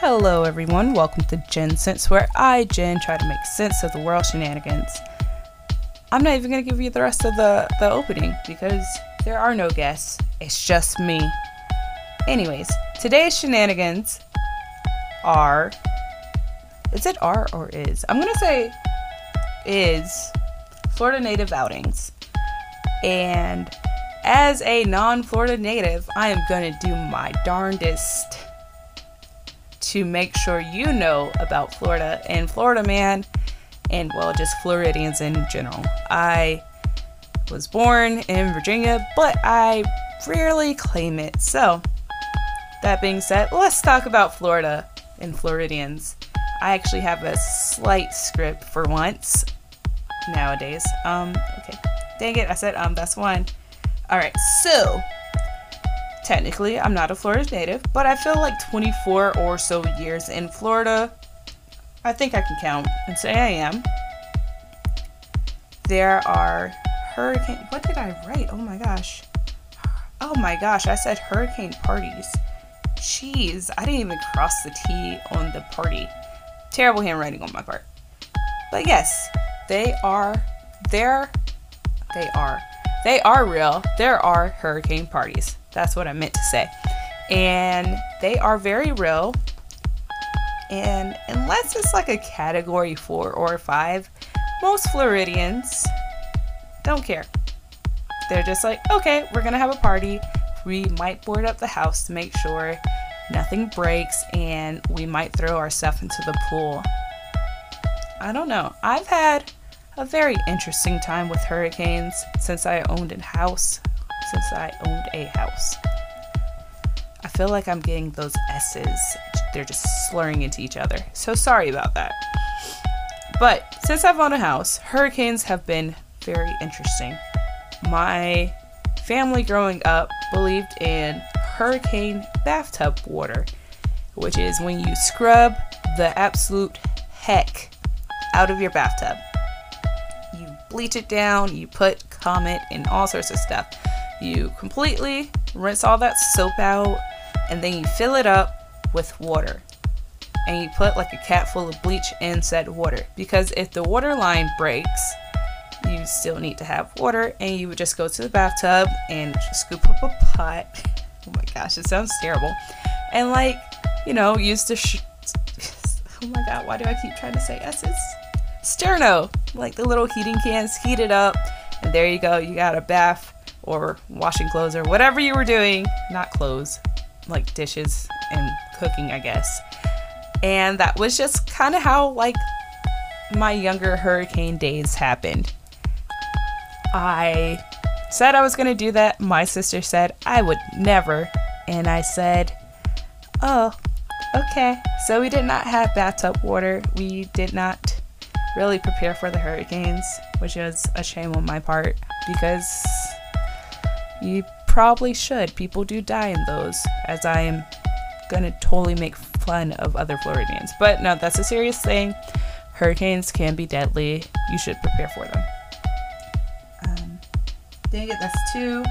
Hello, everyone. Welcome to Jen Sense, where I, Jen, try to make sense of the world shenanigans. I'm not even going to give you the rest of the, the opening because there are no guests. It's just me. Anyways, today's shenanigans are. Is it are or is? I'm going to say is Florida native outings. And as a non Florida native, I am going to do my darndest to make sure you know about Florida and Florida man and well just Floridians in general. I was born in Virginia, but I rarely claim it. So, that being said, let's talk about Florida and Floridians. I actually have a slight script for once nowadays. Um, okay. Dang it, I said um that's one. Alright, so technically I'm not a Florida native, but I feel like 24 or so years in Florida, I think I can count and say I am. There are hurricane. What did I write? Oh my gosh. Oh my gosh, I said hurricane parties. Jeez, I didn't even cross the T on the party. Terrible handwriting on my part. But yes, they are there. They are. They are real. There are hurricane parties. That's what I meant to say. And they are very real. And unless it's like a category four or five, most Floridians don't care. They're just like, okay, we're gonna have a party. We might board up the house to make sure nothing breaks, and we might throw our stuff into the pool. I don't know. I've had a very interesting time with hurricanes since I owned a house. Since I owned a house. I feel like I'm getting those S's. They're just slurring into each other. So sorry about that. But since I've owned a house, hurricanes have been very interesting. My family growing up believed in hurricane bathtub water, which is when you scrub the absolute heck out of your bathtub. You bleach it down, you put Comet and all sorts of stuff. You completely rinse all that soap out and then you fill it up with water. And you put like a cap full of bleach in said water because if the water line breaks, you still need to have water and you would just go to the bathtub and scoop up a pot. Oh my gosh, it sounds terrible. And like, you know, use the sh- Oh my god, why do I keep trying to say S's? Sterno, like the little heating cans, heat it up, and there you go. You got a bath or washing clothes or whatever you were doing. Not clothes, like dishes and cooking, I guess. And that was just kind of how like my younger hurricane days happened. I said I was going to do that. My sister said I would never. And I said, oh, okay. So we did not have bathtub water. We did not really prepare for the hurricanes, which was a shame on my part because you probably should. People do die in those, as I am gonna totally make fun of other Floridians. But no, that's a serious thing. Hurricanes can be deadly. You should prepare for them. Um, dang it, that's two.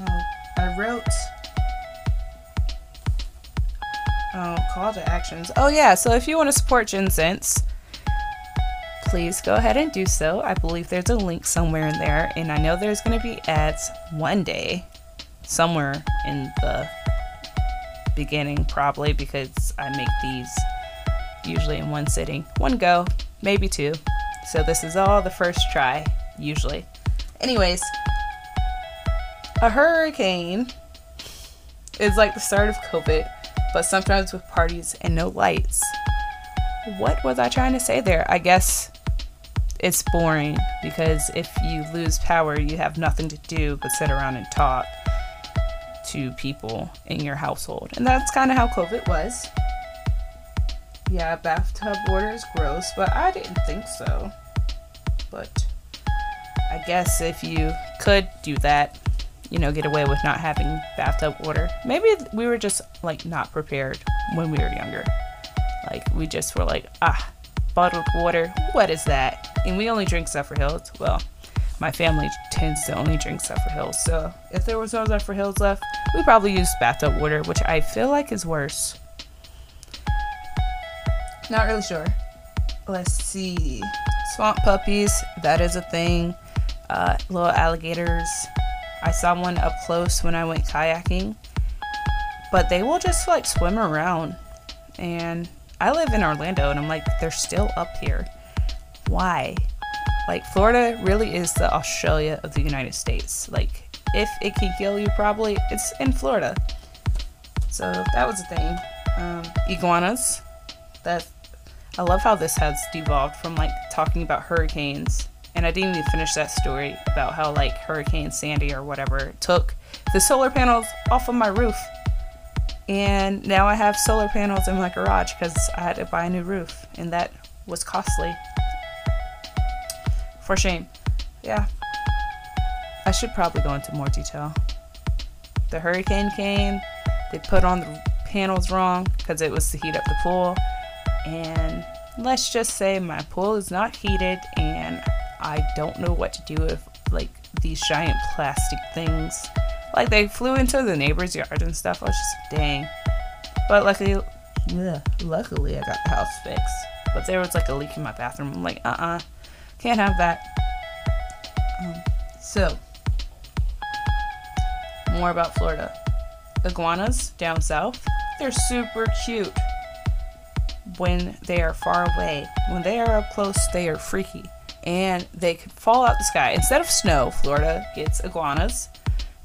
Oh, I wrote. Oh, call to actions. Oh, yeah, so if you want to support Jen Sense, please go ahead and do so. I believe there's a link somewhere in there, and I know there's going to be ads one day somewhere in the beginning, probably because I make these usually in one sitting, one go, maybe two. So this is all the first try, usually. Anyways, a hurricane is like the start of COVID, but sometimes with parties and no lights. What was I trying to say there? I guess it's boring because if you lose power, you have nothing to do but sit around and talk to people in your household. And that's kind of how COVID was. Yeah, bathtub water is gross, but I didn't think so. But I guess if you could do that, you know, get away with not having bathtub water. Maybe we were just like not prepared when we were younger. Like we just were like, ah, bottled water, what is that? And we only drink Zephyrhills. Well, my family tends to only drink Zephyrhills. So if there was no Zephyrhills left, we probably use bathtub water, which I feel like is worse. Not really sure. Let's see. Swamp puppies, that is a thing. Uh, little alligators. I saw one up close when I went kayaking. But they will just like swim around. And I live in Orlando and I'm like, they're still up here. Why? Like, Florida really is the Australia of the United States. Like, if it can kill you, probably it's in Florida. So that was a thing. Um, iguanas. That I love how this has devolved from like talking about hurricanes. And I didn't even finish that story about how like Hurricane Sandy or whatever took the solar panels off of my roof. And now I have solar panels in my garage because I had to buy a new roof, and that was costly. For shame. Yeah. I should probably go into more detail. The hurricane came, they put on the panels wrong because it was to heat up the pool and let's just say my pool is not heated and I don't know what to do with like these giant plastic things. Like they flew into the neighbor's yard and stuff. I was just dang. But luckily, ugh, luckily I got the house fixed. But there was like a leak in my bathroom. I'm like, uh-uh, can't have that. Um, so, more about Florida. Iguanas down south, they're super cute when they are far away. When they are up close, they are freaky. And they could fall out the sky. Instead of snow, Florida gets iguanas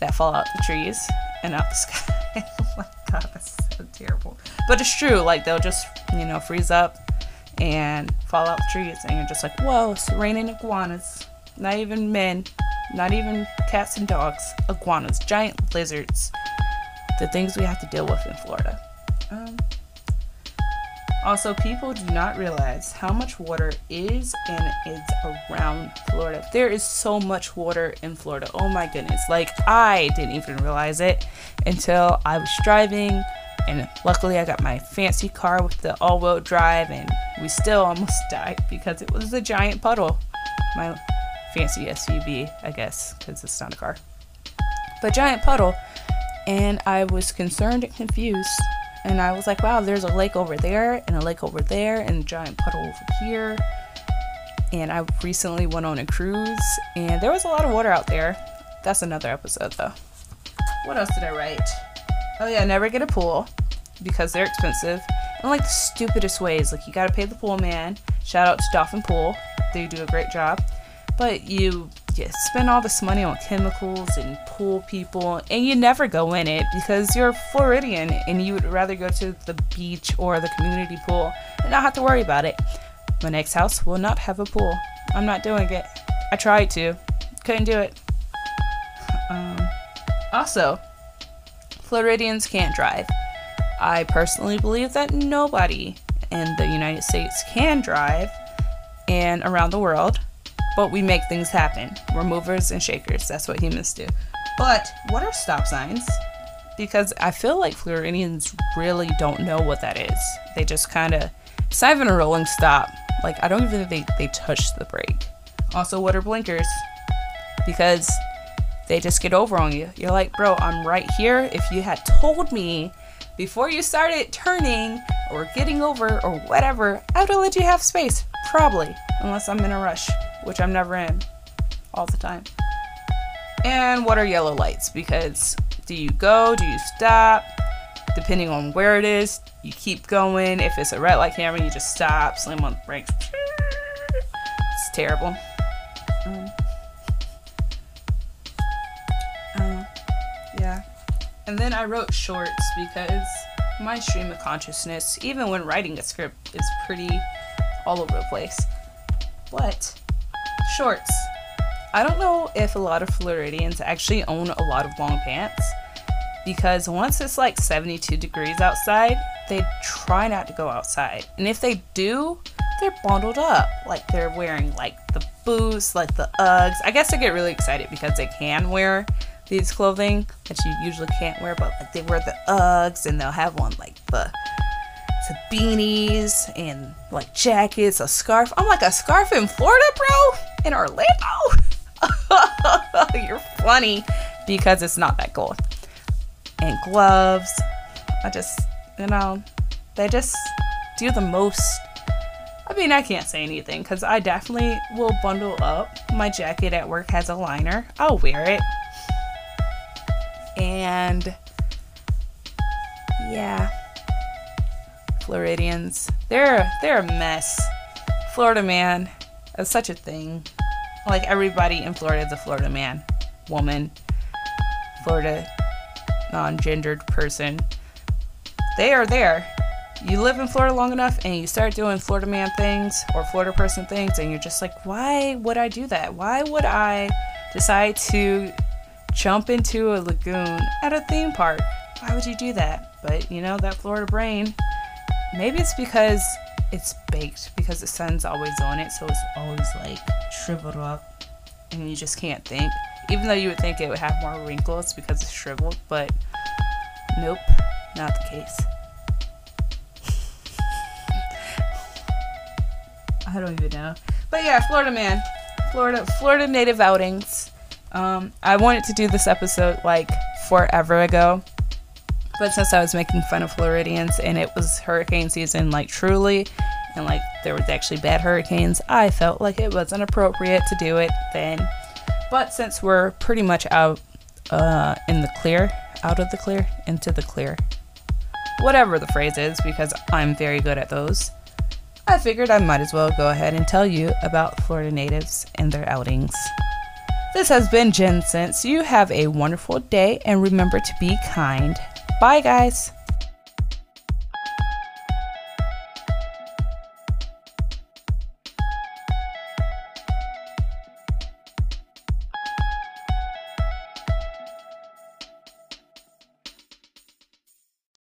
that fall out the trees and out the sky. oh my god, that's so terrible. But it's true, like they'll just, you know, freeze up and fall out trees and you're just like, whoa, it's raining iguanas. Not even men, not even cats and dogs, iguanas, giant lizards. The things we have to deal with in Florida. Um, also, people do not realize how much water is and is around Florida. There is so much water in Florida. Oh my goodness. Like, I didn't even realize it until I was driving. And luckily, I got my fancy car with the all wheel drive, and we still almost died because it was a giant puddle. My fancy SUV, I guess, because it's not a car. But giant puddle. And I was concerned and confused and I was like, wow, there's a lake over there and a lake over there and a giant puddle over here. And I recently went on a cruise and there was a lot of water out there. That's another episode though. What else did I write? Oh yeah, never get a pool because they're expensive. And like the stupidest ways, like you gotta pay the pool man. Shout out to Dolphin Pool. They do a great job. But you you spend all this money on chemicals and pool people, and you never go in it because you're Floridian and you would rather go to the beach or the community pool and not have to worry about it. My next house will not have a pool. I'm not doing it. I tried to, couldn't do it. Um, also, Floridians can't drive. I personally believe that nobody in the United States can drive and around the world but we make things happen. We're movers and shakers. That's what humans do. But what are stop signs? Because I feel like Floridians really don't know what that is. They just kind of, it's not even a rolling stop. Like, I don't even think they, they touch the brake. Also, what are blinkers? Because they just get over on you. You're like, bro, I'm right here. If you had told me before you started turning or getting over or whatever, I would have let you have space. Probably, unless I'm in a rush which I'm never in all the time. And what are yellow lights? Because do you go? Do you stop? Depending on where it is, you keep going. If it's a red light camera, you just stop, slam on the brakes. It's terrible. And then I wrote shorts because my stream of consciousness, even when writing a script, is pretty all over the place. But shorts. I don't know if a lot of Floridians actually own a lot of long pants because once it's like 72 degrees outside, they try not to go outside. And if they do, they're bundled up. Like they're wearing like the boots, like the Uggs. I guess they get really excited because they can wear these clothing that you usually can't wear, but like they wear the Uggs and they'll have on like the to beanies and like jackets, a scarf. I'm like a scarf in Florida, bro, in Orlando. You're funny because it's not that cold. And gloves. I just, you know, they just do the most. I mean, I can't say anything because I definitely will bundle up. My jacket at work has a liner. I'll wear it. And yeah. Floridians. They're they're a mess. Florida man is such a thing. Like everybody in Florida is a Florida man, woman, Florida non-gendered person. They are there. You live in Florida long enough and you start doing Florida man things or Florida person things and you're just like, "Why would I do that? Why would I decide to jump into a lagoon at a theme park? Why would you do that?" But you know, that Florida brain, maybe it's because it's baked, because the sun's always on it, so it's always like shriveled up, and you just can't think. Even though you would think it would have more wrinkles because it's shriveled, but nope, not the case. I don't even know. But yeah, Florida man. Florida Florida native outings. Um, I wanted to do this episode like forever ago. But since I was making fun of Floridians and it was hurricane season, like truly, and like there was actually bad hurricanes, I felt like it wasn't appropriate to do it then. But since we're pretty much out uh, in the clear, out of the clear, into the clear, whatever the phrase is, because I'm very good at those, I figured I might as well go ahead and tell you about Florida natives and their outings. This has been Jen Sense. You have a wonderful day and remember to be kind. Bye, guys.